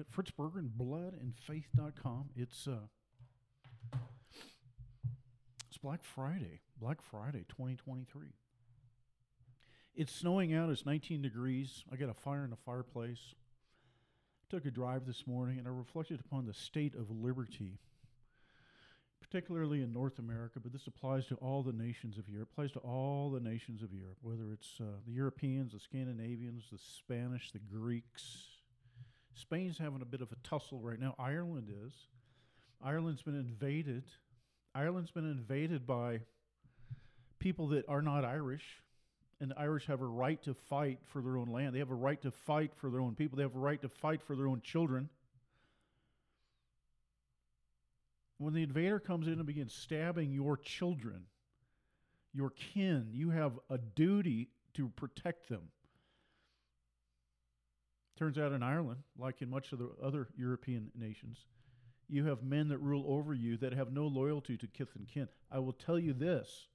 bit. Fritz Berggren and bloodandfaith.com. It's uh it's Black Friday. Black Friday 2023. It's snowing out. It's 19 degrees. I got a fire in the fireplace. Took a drive this morning and I reflected upon the state of liberty, particularly in North America, but this applies to all the nations of Europe, applies to all the nations of Europe, whether it's uh, the Europeans, the Scandinavians, the Spanish, the Greeks. Spain's having a bit of a tussle right now. Ireland is. Ireland's been invaded. Ireland's been invaded by people that are not Irish and the Irish have a right to fight for their own land. They have a right to fight for their own people. They have a right to fight for their own children. When the invader comes in and begins stabbing your children, your kin, you have a duty to protect them. Turns out in Ireland, like in much of the other European nations, you have men that rule over you that have no loyalty to kith and kin. I will tell you this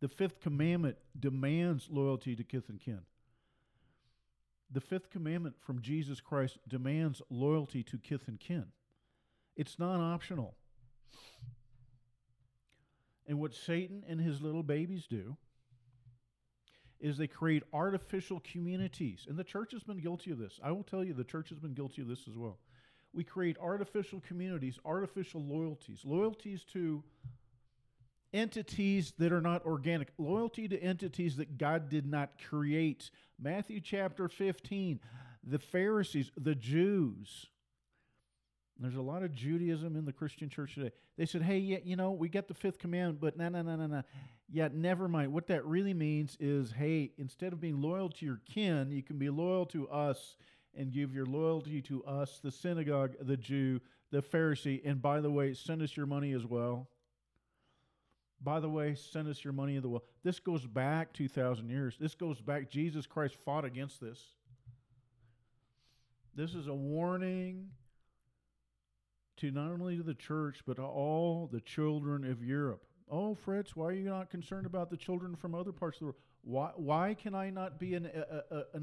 the fifth commandment demands loyalty to kith and kin. The fifth commandment from Jesus Christ demands loyalty to kith and kin. It's not optional. And what Satan and his little babies do is they create artificial communities. And the church has been guilty of this. I will tell you, the church has been guilty of this as well. We create artificial communities, artificial loyalties, loyalties to entities that are not organic, loyalty to entities that God did not create. Matthew chapter 15, the Pharisees, the Jews. There's a lot of Judaism in the Christian church today. They said, hey, yeah, you know, we get the fifth commandment, but no, no, no, no, no. Yeah, never mind. What that really means is, hey, instead of being loyal to your kin, you can be loyal to us and give your loyalty to us, the synagogue, the Jew, the Pharisee. And by the way, send us your money as well. By the way, send us your money in the will. This goes back 2,000 years. This goes back. Jesus Christ fought against this. This is a warning to not only to the church, but to all the children of Europe. Oh, Fritz, why are you not concerned about the children from other parts of the world? Why, why can I not be an, a, a,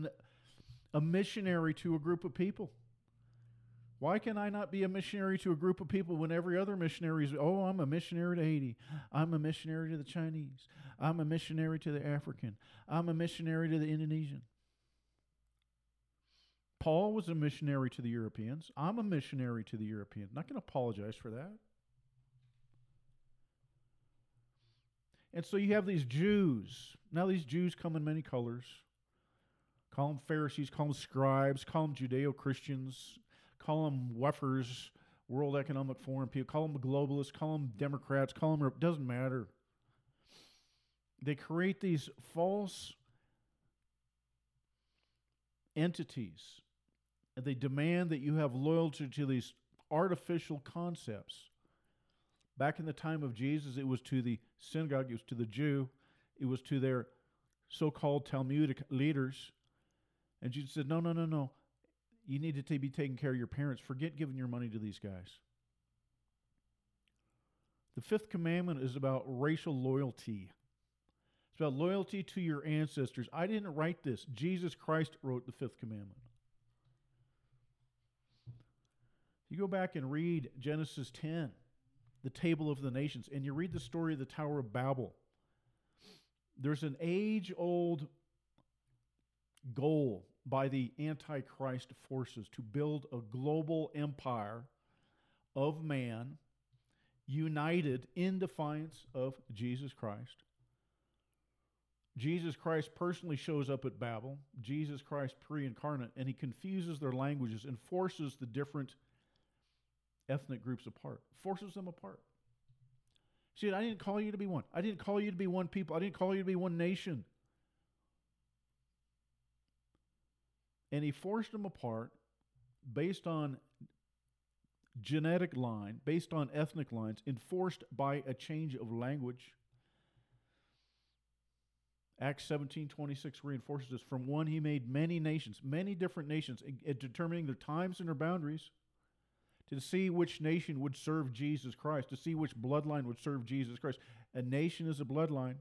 a missionary to a group of people? Why can I not be a missionary to a group of people when every other missionary is, oh, I'm a missionary to Haiti. I'm a missionary to the Chinese. I'm a missionary to the African. I'm a missionary to the Indonesian. Paul was a missionary to the Europeans. I'm a missionary to the Europeans. I'm Not going to apologize for that. And so you have these Jews. Now, these Jews come in many colors. Call them Pharisees, call them scribes, call them Judeo Christians, call them WEFers, World Economic Forum people, call them globalists, call them Democrats, call them, it doesn't matter. They create these false entities and they demand that you have loyalty to these artificial concepts. Back in the time of Jesus, it was to the synagogue, it was to the Jew, it was to their so called Talmudic leaders. And Jesus said, No, no, no, no. You need to be taking care of your parents. Forget giving your money to these guys. The fifth commandment is about racial loyalty. It's about loyalty to your ancestors. I didn't write this. Jesus Christ wrote the fifth commandment. You go back and read Genesis 10, the table of the nations, and you read the story of the Tower of Babel. There's an age old goal by the Antichrist forces to build a global empire of man united in defiance of Jesus Christ. Jesus Christ personally shows up at Babel, Jesus Christ pre incarnate, and he confuses their languages and forces the different ethnic groups apart, forces them apart. See, I didn't call you to be one. I didn't call you to be one people. I didn't call you to be one nation. and he forced them apart based on genetic line, based on ethnic lines, enforced by a change of language. Acts 17 26 reinforces this. From one, he made many nations, many different nations, determining their times and their boundaries to see which nation would serve Jesus Christ, to see which bloodline would serve Jesus Christ. A nation is a bloodline,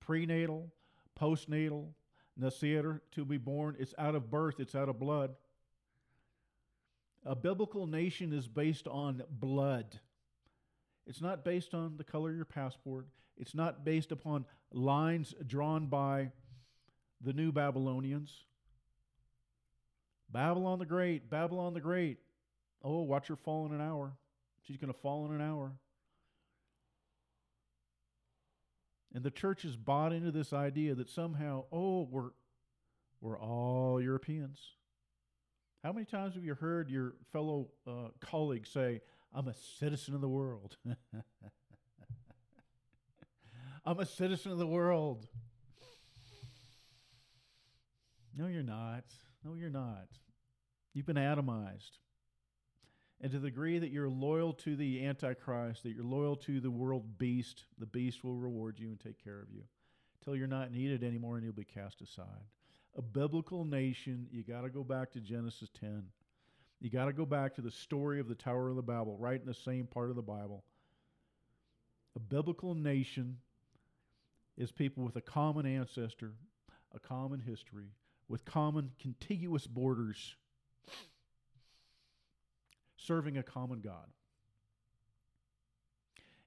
prenatal, postnatal, Nasir, to be born, it's out of birth, it's out of blood. A biblical nation is based on blood. It's not based on the color of your passport. It's not based upon lines drawn by the new Babylonians. Babylon the Great, Babylon the Great. Oh, watch her fall in an hour. She's going to fall in an hour. And the church has bought into this idea that somehow, oh, we're we're all Europeans. How many times have you heard your fellow uh, colleagues say, I'm a citizen of the world? I'm a citizen of the world. No, you're not. No, you're not. You've been atomized. And to the degree that you're loyal to the Antichrist, that you're loyal to the world beast, the beast will reward you and take care of you till you're not needed anymore and you'll be cast aside. A biblical nation, you got to go back to Genesis 10. You got to go back to the story of the Tower of the Babel, right in the same part of the Bible. A biblical nation is people with a common ancestor, a common history, with common contiguous borders, serving a common God.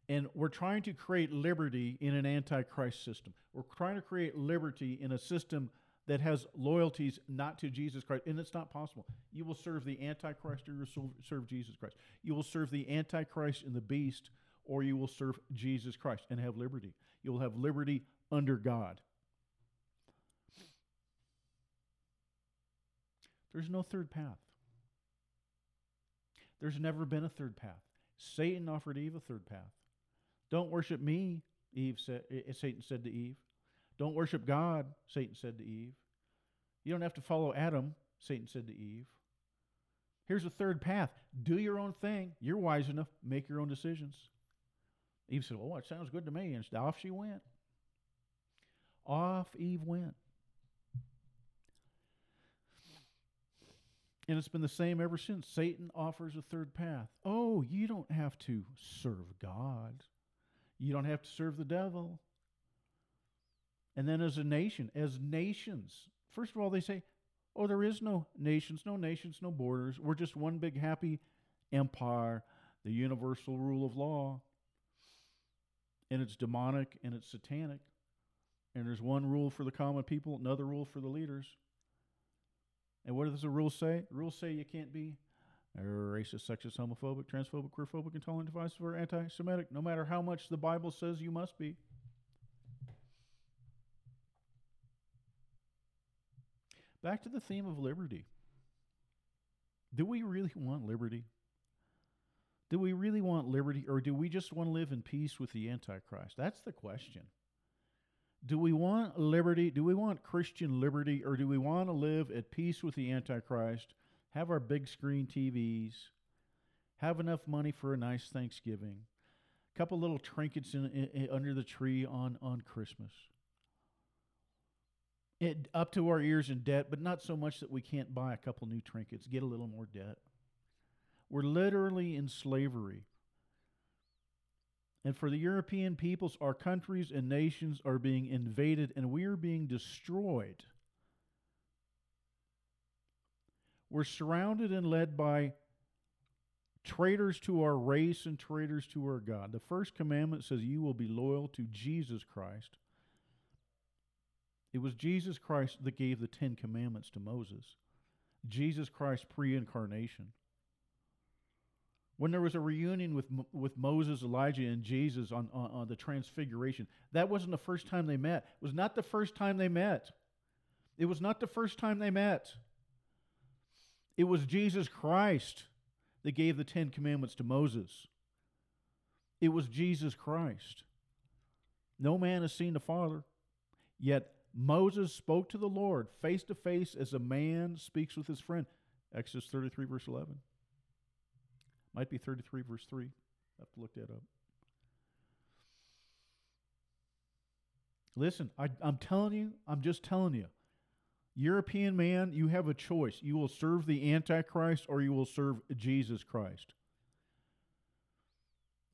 And we're trying to create liberty in an antichrist system. We're trying to create liberty in a system that has loyalties not to Jesus Christ. And it's not possible. You will serve the Antichrist or you will serve Jesus Christ. You will serve the Antichrist and the beast, or you will serve Jesus Christ and have liberty. You will have liberty under God. There's no third path. There's never been a third path. Satan offered Eve a third path. Don't worship me, Eve said, eh, eh, Satan said to Eve. Don't worship God, Satan said to Eve. You don't have to follow Adam, Satan said to Eve. Here's a third path do your own thing. You're wise enough, make your own decisions. Eve said, Well, it sounds good to me. And off she went. Off Eve went. And it's been the same ever since. Satan offers a third path. Oh, you don't have to serve God. You don't have to serve the devil. And then as a nation, as nations, first of all, they say, oh, there is no nations, no nations, no borders. We're just one big happy empire, the universal rule of law. And it's demonic and it's satanic. And there's one rule for the common people, another rule for the leaders. And what does the rules say? Rules say you can't be racist, sexist, homophobic, transphobic, queerphobic, intolerant, divisive, or anti Semitic, no matter how much the Bible says you must be. Back to the theme of liberty. Do we really want liberty? Do we really want liberty, or do we just want to live in peace with the Antichrist? That's the question. Do we want liberty? Do we want Christian liberty, or do we want to live at peace with the Antichrist, have our big screen TVs, have enough money for a nice Thanksgiving, a couple little trinkets in, in, under the tree on, on Christmas? it, up to our ears in debt, but not so much that we can't buy a couple new trinkets, get a little more debt. We're literally in slavery. And for the European peoples, our countries and nations are being invaded and we are being destroyed. We're surrounded and led by traitors to our race and traitors to our God. The first commandment says, You will be loyal to Jesus Christ. It was Jesus Christ that gave the Ten Commandments to Moses. Jesus Christ pre incarnation. When there was a reunion with, with Moses, Elijah, and Jesus on, on, on the Transfiguration, that wasn't the first time they met. It was not the first time they met. It was not the first time they met. It was Jesus Christ that gave the Ten Commandments to Moses. It was Jesus Christ. No man has seen the Father, yet Moses spoke to the Lord face to face as a man speaks with his friend. Exodus 33, verse 11. Might be 33, verse 3. I have to look that up. Listen, I, I'm telling you, I'm just telling you. European man, you have a choice. You will serve the Antichrist or you will serve Jesus Christ.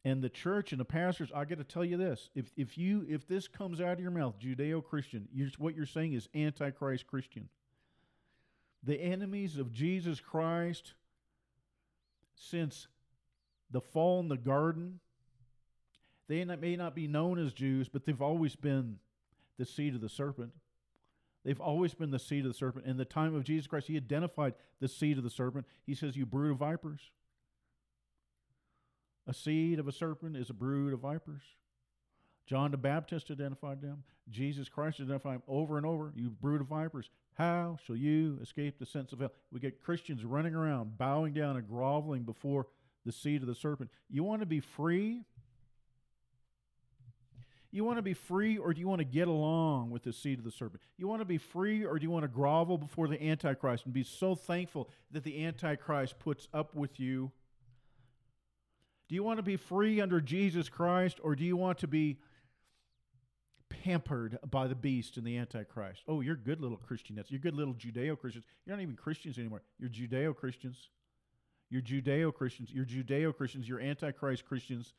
And the church and the pastors, I got to tell you this: if if you if this comes out of your mouth, Judeo-Christian, you're, what you're saying is antichrist Christian. The enemies of Jesus Christ since the fall in the garden. They may not be known as Jews, but they've always been the seed of the serpent. They've always been the seed of the serpent. In the time of Jesus Christ, he identified the seed of the serpent. He says, You brood of vipers. A seed of a serpent is a brood of vipers. John the Baptist identified them. Jesus Christ identified them over and over. You brood of vipers, how shall you escape the sense of hell? We get Christians running around, bowing down and groveling before the seed of the serpent. You want to be free? You want to be free, or do you want to get along with the seed of the serpent? You want to be free, or do you want to grovel before the Antichrist and be so thankful that the Antichrist puts up with you? Do you want to be free under Jesus Christ, or do you want to be pampered by the beast and the Antichrist? Oh, you're good little Christianettes. You're good little Judeo Christians. You're not even Christians anymore. You're Judeo Christians. You're Judeo Christians. You're Judeo Christians. You're Antichrist Christians.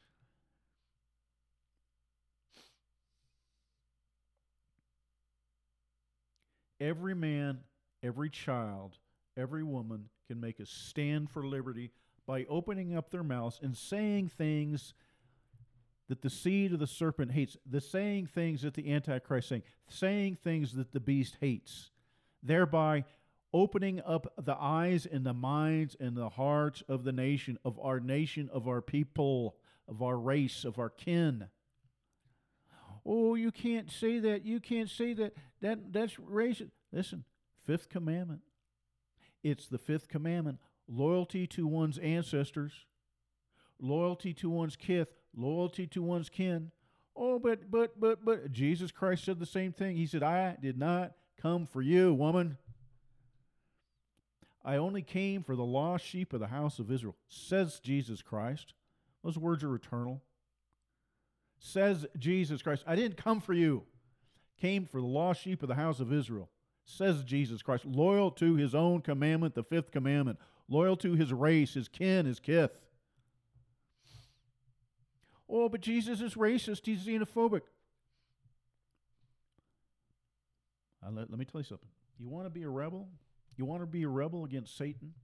Every man, every child, every woman can make a stand for liberty by opening up their mouths and saying things that the seed of the serpent hates, the saying things that the Antichrist saying, saying things that the beast hates, thereby opening up the eyes and the minds and the hearts of the nation, of our nation, of our people, of our race, of our kin. Oh, you can't say that. You can't say that. That that's racist. Listen, fifth commandment. It's the fifth commandment. Loyalty to one's ancestors, loyalty to one's kith, loyalty to one's kin. Oh, but but but but Jesus Christ said the same thing. He said, I did not come for you, woman. I only came for the lost sheep of the house of Israel, says Jesus Christ. Those words are eternal. Says Jesus Christ, I didn't come for you. Came for the lost sheep of the house of Israel, says Jesus Christ, loyal to his own commandment, the fifth commandment, loyal to his race, his kin, his kith. Oh, but Jesus is racist, he's xenophobic. Let, let me tell you something. You want to be a rebel? You want to be a rebel against Satan?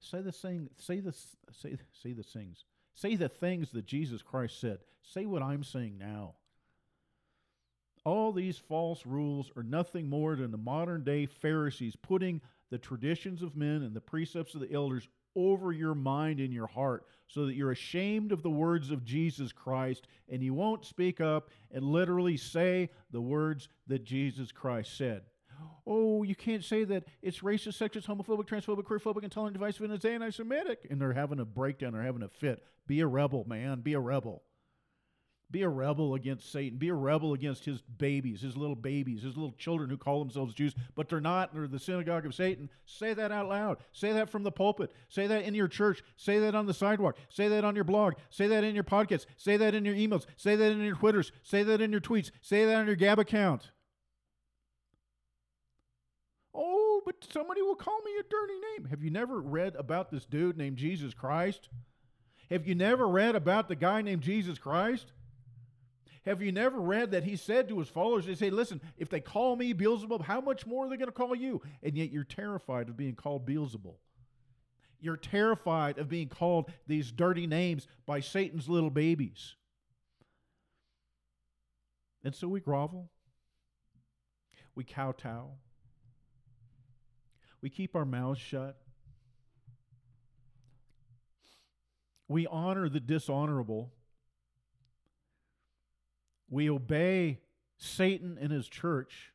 Say the thing, say the say say the things. Say the things that Jesus Christ said. Say what I'm saying now. All these false rules are nothing more than the modern day Pharisees putting the traditions of men and the precepts of the elders over your mind and your heart so that you're ashamed of the words of Jesus Christ and you won't speak up and literally say the words that Jesus Christ said oh, you can't say that it's racist, sexist, homophobic, transphobic, queerphobic, intolerant, divisive, and it's anti-Semitic. And they're having a breakdown. They're having a fit. Be a rebel, man. Be a rebel. Be a rebel against Satan. Be a rebel against his babies, his little babies, his little children who call themselves Jews, but they're not. They're the synagogue of Satan. Say that out loud. Say that from the pulpit. Say that in your church. Say that on the sidewalk. Say that on your blog. Say that in your podcast. Say that in your emails. Say that in your Twitters. Say that in your tweets. Say that on your Gab account. But somebody will call me a dirty name. Have you never read about this dude named Jesus Christ? Have you never read about the guy named Jesus Christ? Have you never read that he said to his followers, they say, listen, if they call me Beelzebub, how much more are they going to call you? And yet you're terrified of being called Beelzebub. You're terrified of being called these dirty names by Satan's little babies. And so we grovel, we kowtow, we keep our mouths shut. We honor the dishonorable. We obey Satan and his church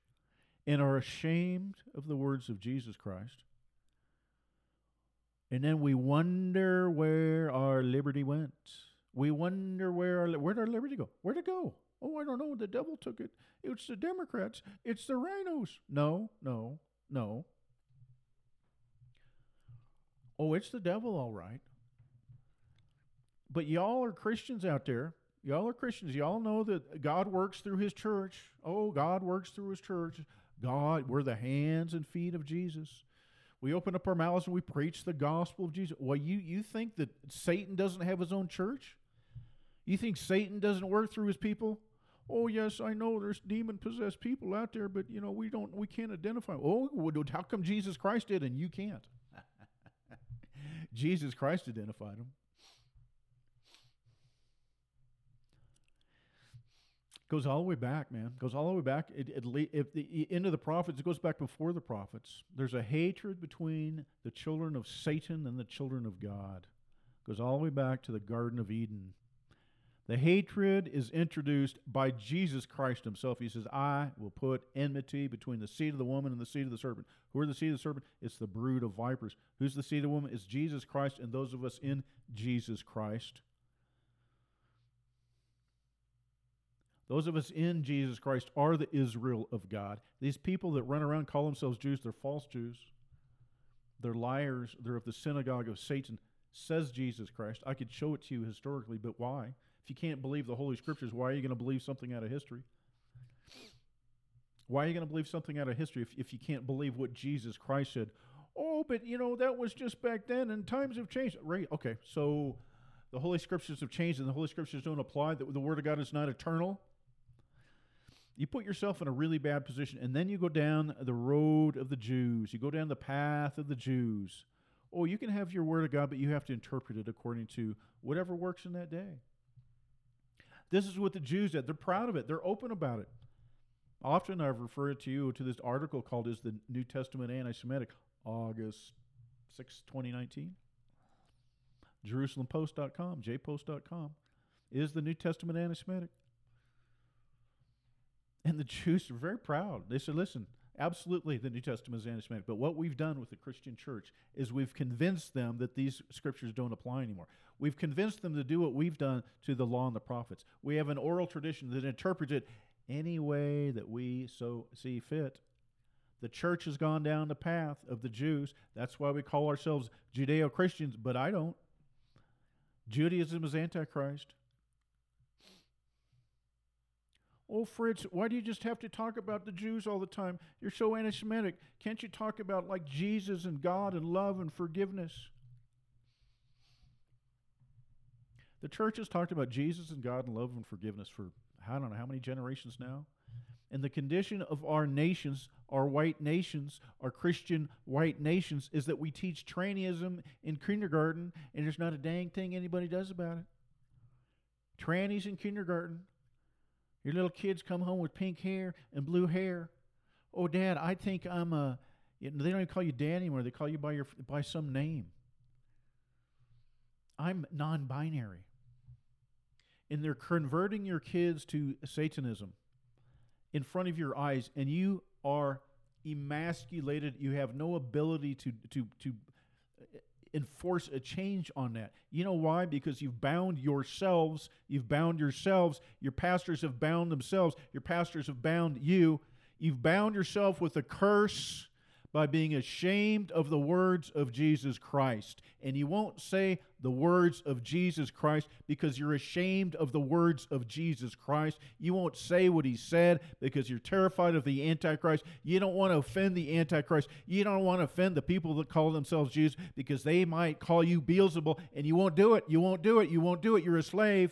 and are ashamed of the words of Jesus Christ. And then we wonder where our liberty went. We wonder where our where'd our liberty go? Where'd it go? Oh, I don't know. The devil took it. It's the Democrats. It's the RINOs. No, no, no. Oh, it's the devil, all right. But y'all are Christians out there. Y'all are Christians. Y'all know that God works through his church. Oh, God works through his church. God, we're the hands and feet of Jesus. We open up our mouths and we preach the gospel of Jesus. Well, you, you think that Satan doesn't have his own church? You think Satan doesn't work through his people? Oh yes, I know there's demon possessed people out there, but you know we don't we can't identify. Oh, how come Jesus Christ did and you can't? Jesus Christ identified him. Goes all the way back, man. Goes all the way back. It, it if the end of the prophets, it goes back before the prophets. There's a hatred between the children of Satan and the children of God. Goes all the way back to the Garden of Eden. The hatred is introduced by Jesus Christ himself. He says, I will put enmity between the seed of the woman and the seed of the serpent. Who are the seed of the serpent? It's the brood of vipers. Who's the seed of the woman? It's Jesus Christ and those of us in Jesus Christ. Those of us in Jesus Christ are the Israel of God. These people that run around call themselves Jews, they're false Jews. They're liars. They're of the synagogue of Satan, says Jesus Christ. I could show it to you historically, but why? If you can't believe the Holy Scriptures, why are you going to believe something out of history? Why are you going to believe something out of history if, if you can't believe what Jesus Christ said? Oh, but you know, that was just back then and times have changed. Right. Okay. So the Holy Scriptures have changed and the Holy Scriptures don't apply, that the Word of God is not eternal you put yourself in a really bad position, and then you go down the road of the Jews. You go down the path of the Jews. Oh, you can have your word of God, but you have to interpret it according to whatever works in that day. This is what the Jews did. They're proud of it. They're open about it. Often I've referred to you to this article called "Is the New Testament Anti-Semitic?" August 6, 2019. JerusalemPost.com, jpost.com. Is the New Testament anti-Semitic? And the Jews are very proud. They said, listen, absolutely the New Testament is anti Semitic. But what we've done with the Christian church is we've convinced them that these scriptures don't apply anymore. We've convinced them to do what we've done to the law and the prophets. We have an oral tradition that interprets it any way that we so see fit. The church has gone down the path of the Jews. That's why we call ourselves Judeo Christians, but I don't. Judaism is Antichrist. Oh, Fritz, why do you just have to talk about the Jews all the time? You're so anti Semitic. Can't you talk about like Jesus and God and love and forgiveness? The church has talked about Jesus and God and love and forgiveness for I don't know how many generations now. And the condition of our nations, our white nations, our Christian white nations, is that we teach trannyism in kindergarten, and there's not a dang thing anybody does about it. Trannies in kindergarten. Your little kids come home with pink hair and blue hair. Oh, Dad, I think I'm a. they don't even call you Dad anymore. They call you by your by some name. I'm non-binary, and they're converting your kids to Satanism in front of your eyes, and you are emasculated. You have no ability to to to enforce a change on that. You know why? Because you've bound yourselves. You've bound yourselves. Your pastors have bound themselves. Your pastors have bound you. You've bound yourself with a curse by being ashamed of the words of Jesus Christ. And you won't say the words of Jesus Christ because you're ashamed of the words of Jesus Christ. You won't say what he said because you're terrified of the Antichrist. You don't want to offend the Antichrist. You don't want to offend the people that call themselves Jews because they might call you Beelzebul and you won't do it. You won't do it. You won't do it. You're a slave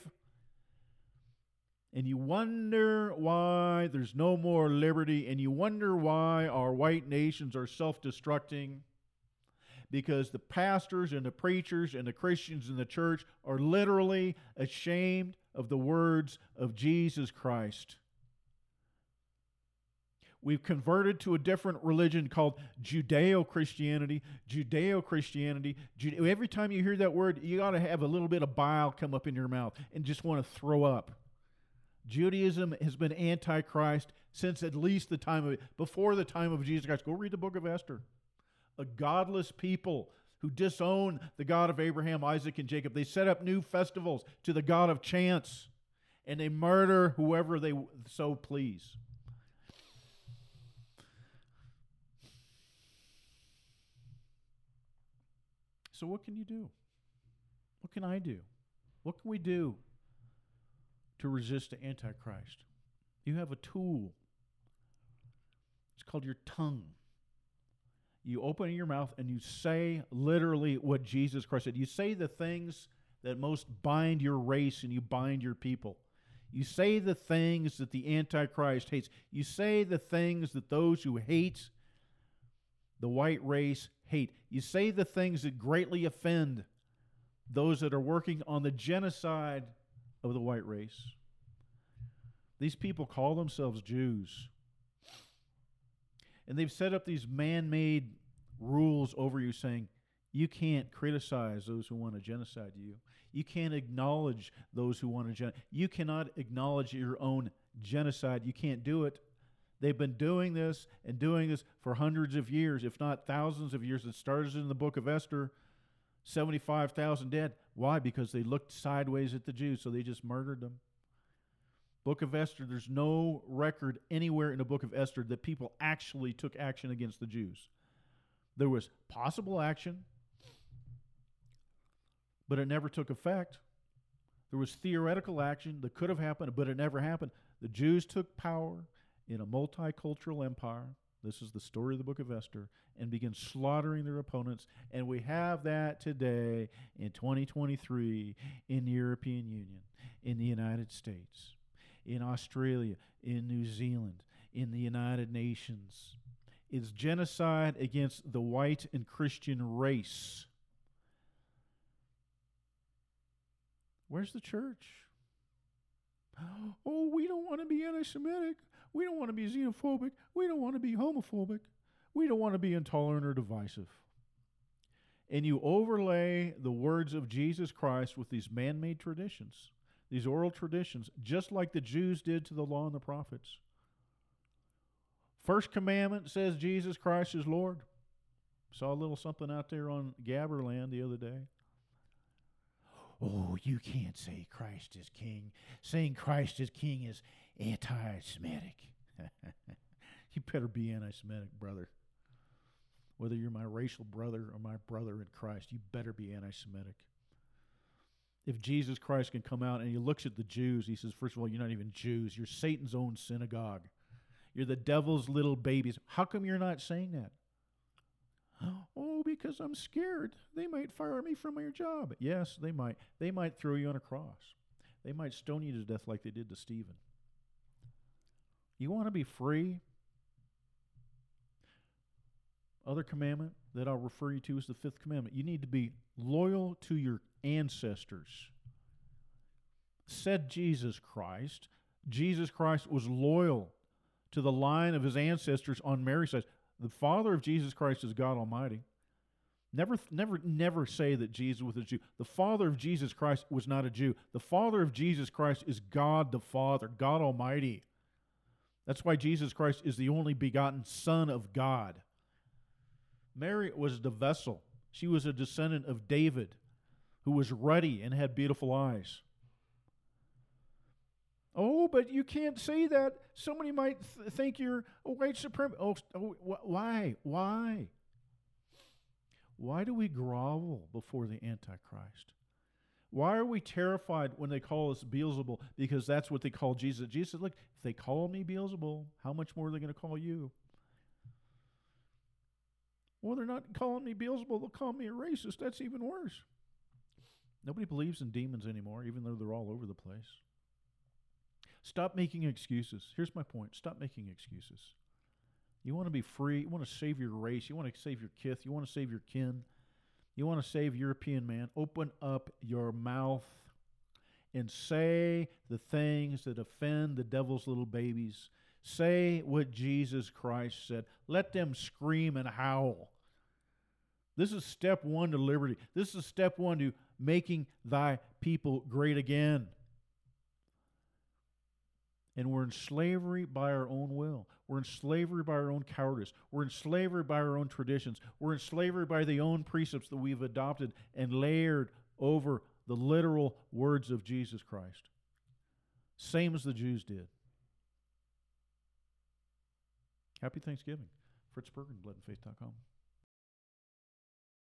and you wonder why there's no more liberty, and you wonder why our white nations are self destructing, because the pastors and the preachers and the Christians in the church are literally ashamed of the words of Jesus Christ. We've converted to a different religion called Judeo Christianity. Judeo Christianity. Every time you hear that word, you got to have a little bit of bile come up in your mouth and just want to throw up. Judaism has been antichrist since at least the time of before the time of Jesus Christ. Go read the book of Esther. A godless people who disown the God of Abraham, Isaac, and Jacob. They set up new festivals to the God of chance, and they murder whoever they so please. So, what can you do? What can I do? What can we do to resist the Antichrist. You have a tool. It's called your tongue. You open your mouth and you say literally what Jesus Christ said. You say the things that most bind your race and you bind your people. You say the things that the Antichrist hates. You say the things that those who hate the white race hate. You say the things that greatly offend those that are working on the genocide of the white race. These people call themselves Jews. And they've set up these man made rules over you saying, you can't criticize those who want to genocide you. You can't acknowledge those who want to genocide. You cannot acknowledge your own genocide. You can't do it. They've been doing this and doing this for hundreds of years, if not thousands of years. It started in the book of Esther 75,000 dead. Why? Because they looked sideways at the Jews, so they just murdered them. Book of Esther, there's no record anywhere in the book of Esther that people actually took action against the Jews. There was possible action, but it never took effect. There was theoretical action that could have happened, but it never happened. The Jews took power in a multicultural empire. This is the story of the book of Esther, and begin slaughtering their opponents. And we have that today in 2023 in the European Union, in the United States, in Australia, in New Zealand, in the United Nations. It's genocide against the white and Christian race. Where's the church? Oh, we don't want to be anti Semitic. We don't want to be xenophobic. We don't want to be homophobic. We don't want to be intolerant or divisive. And you overlay the words of Jesus Christ with these man made traditions, these oral traditions, just like the Jews did to the law and the prophets. First commandment says Jesus Christ is Lord. Saw a little something out there on Gabberland the other day. Oh, you can't say Christ is king. Saying Christ is king is anti Semitic. you better be anti Semitic, brother. Whether you're my racial brother or my brother in Christ, you better be anti Semitic. If Jesus Christ can come out and he looks at the Jews, he says, First of all, you're not even Jews. You're Satan's own synagogue. You're the devil's little babies. How come you're not saying that? Oh, because I'm scared. They might fire me from my job. Yes, they might. They might throw you on a cross. They might stone you to death like they did to Stephen. You want to be free? Other commandment that I'll refer you to is the fifth commandment. You need to be loyal to your ancestors. Said Jesus Christ. Jesus Christ was loyal to the line of his ancestors on Mary's side. The father of Jesus Christ is God Almighty. Never, never, never say that Jesus was a Jew. The father of Jesus Christ was not a Jew. The father of Jesus Christ is God the Father, God Almighty. That's why Jesus Christ is the only begotten Son of God. Mary was the vessel. She was a descendant of David who was ruddy and had beautiful eyes. Oh, but you can't say that. Somebody might th- think you're a white supremacist. Oh, oh wh- why? Why? Why do we grovel before the Antichrist? Why are we terrified when they call us Beelzebul? Because that's what they call Jesus. Jesus said, Look, if they call me Beelzebul, how much more are they going to call you? Well, they're not calling me Beelzebul, they'll call me a racist. That's even worse. Nobody believes in demons anymore, even though they're all over the place. Stop making excuses. Here's my point stop making excuses. You want to be free, you want to save your race, you want to save your kith, you want to save your kin. You want to save European man? Open up your mouth and say the things that offend the devil's little babies. Say what Jesus Christ said. Let them scream and howl. This is step one to liberty. This is step one to making thy people great again and we're in slavery by our own will. We're in slavery by our own cowardice. We're in slavery by our own traditions. We're in slavery by the own precepts that we've adopted and layered over the literal words of Jesus Christ. Same as the Jews did. Happy Thanksgiving. Fritz Berggren, bloodandfaith.com.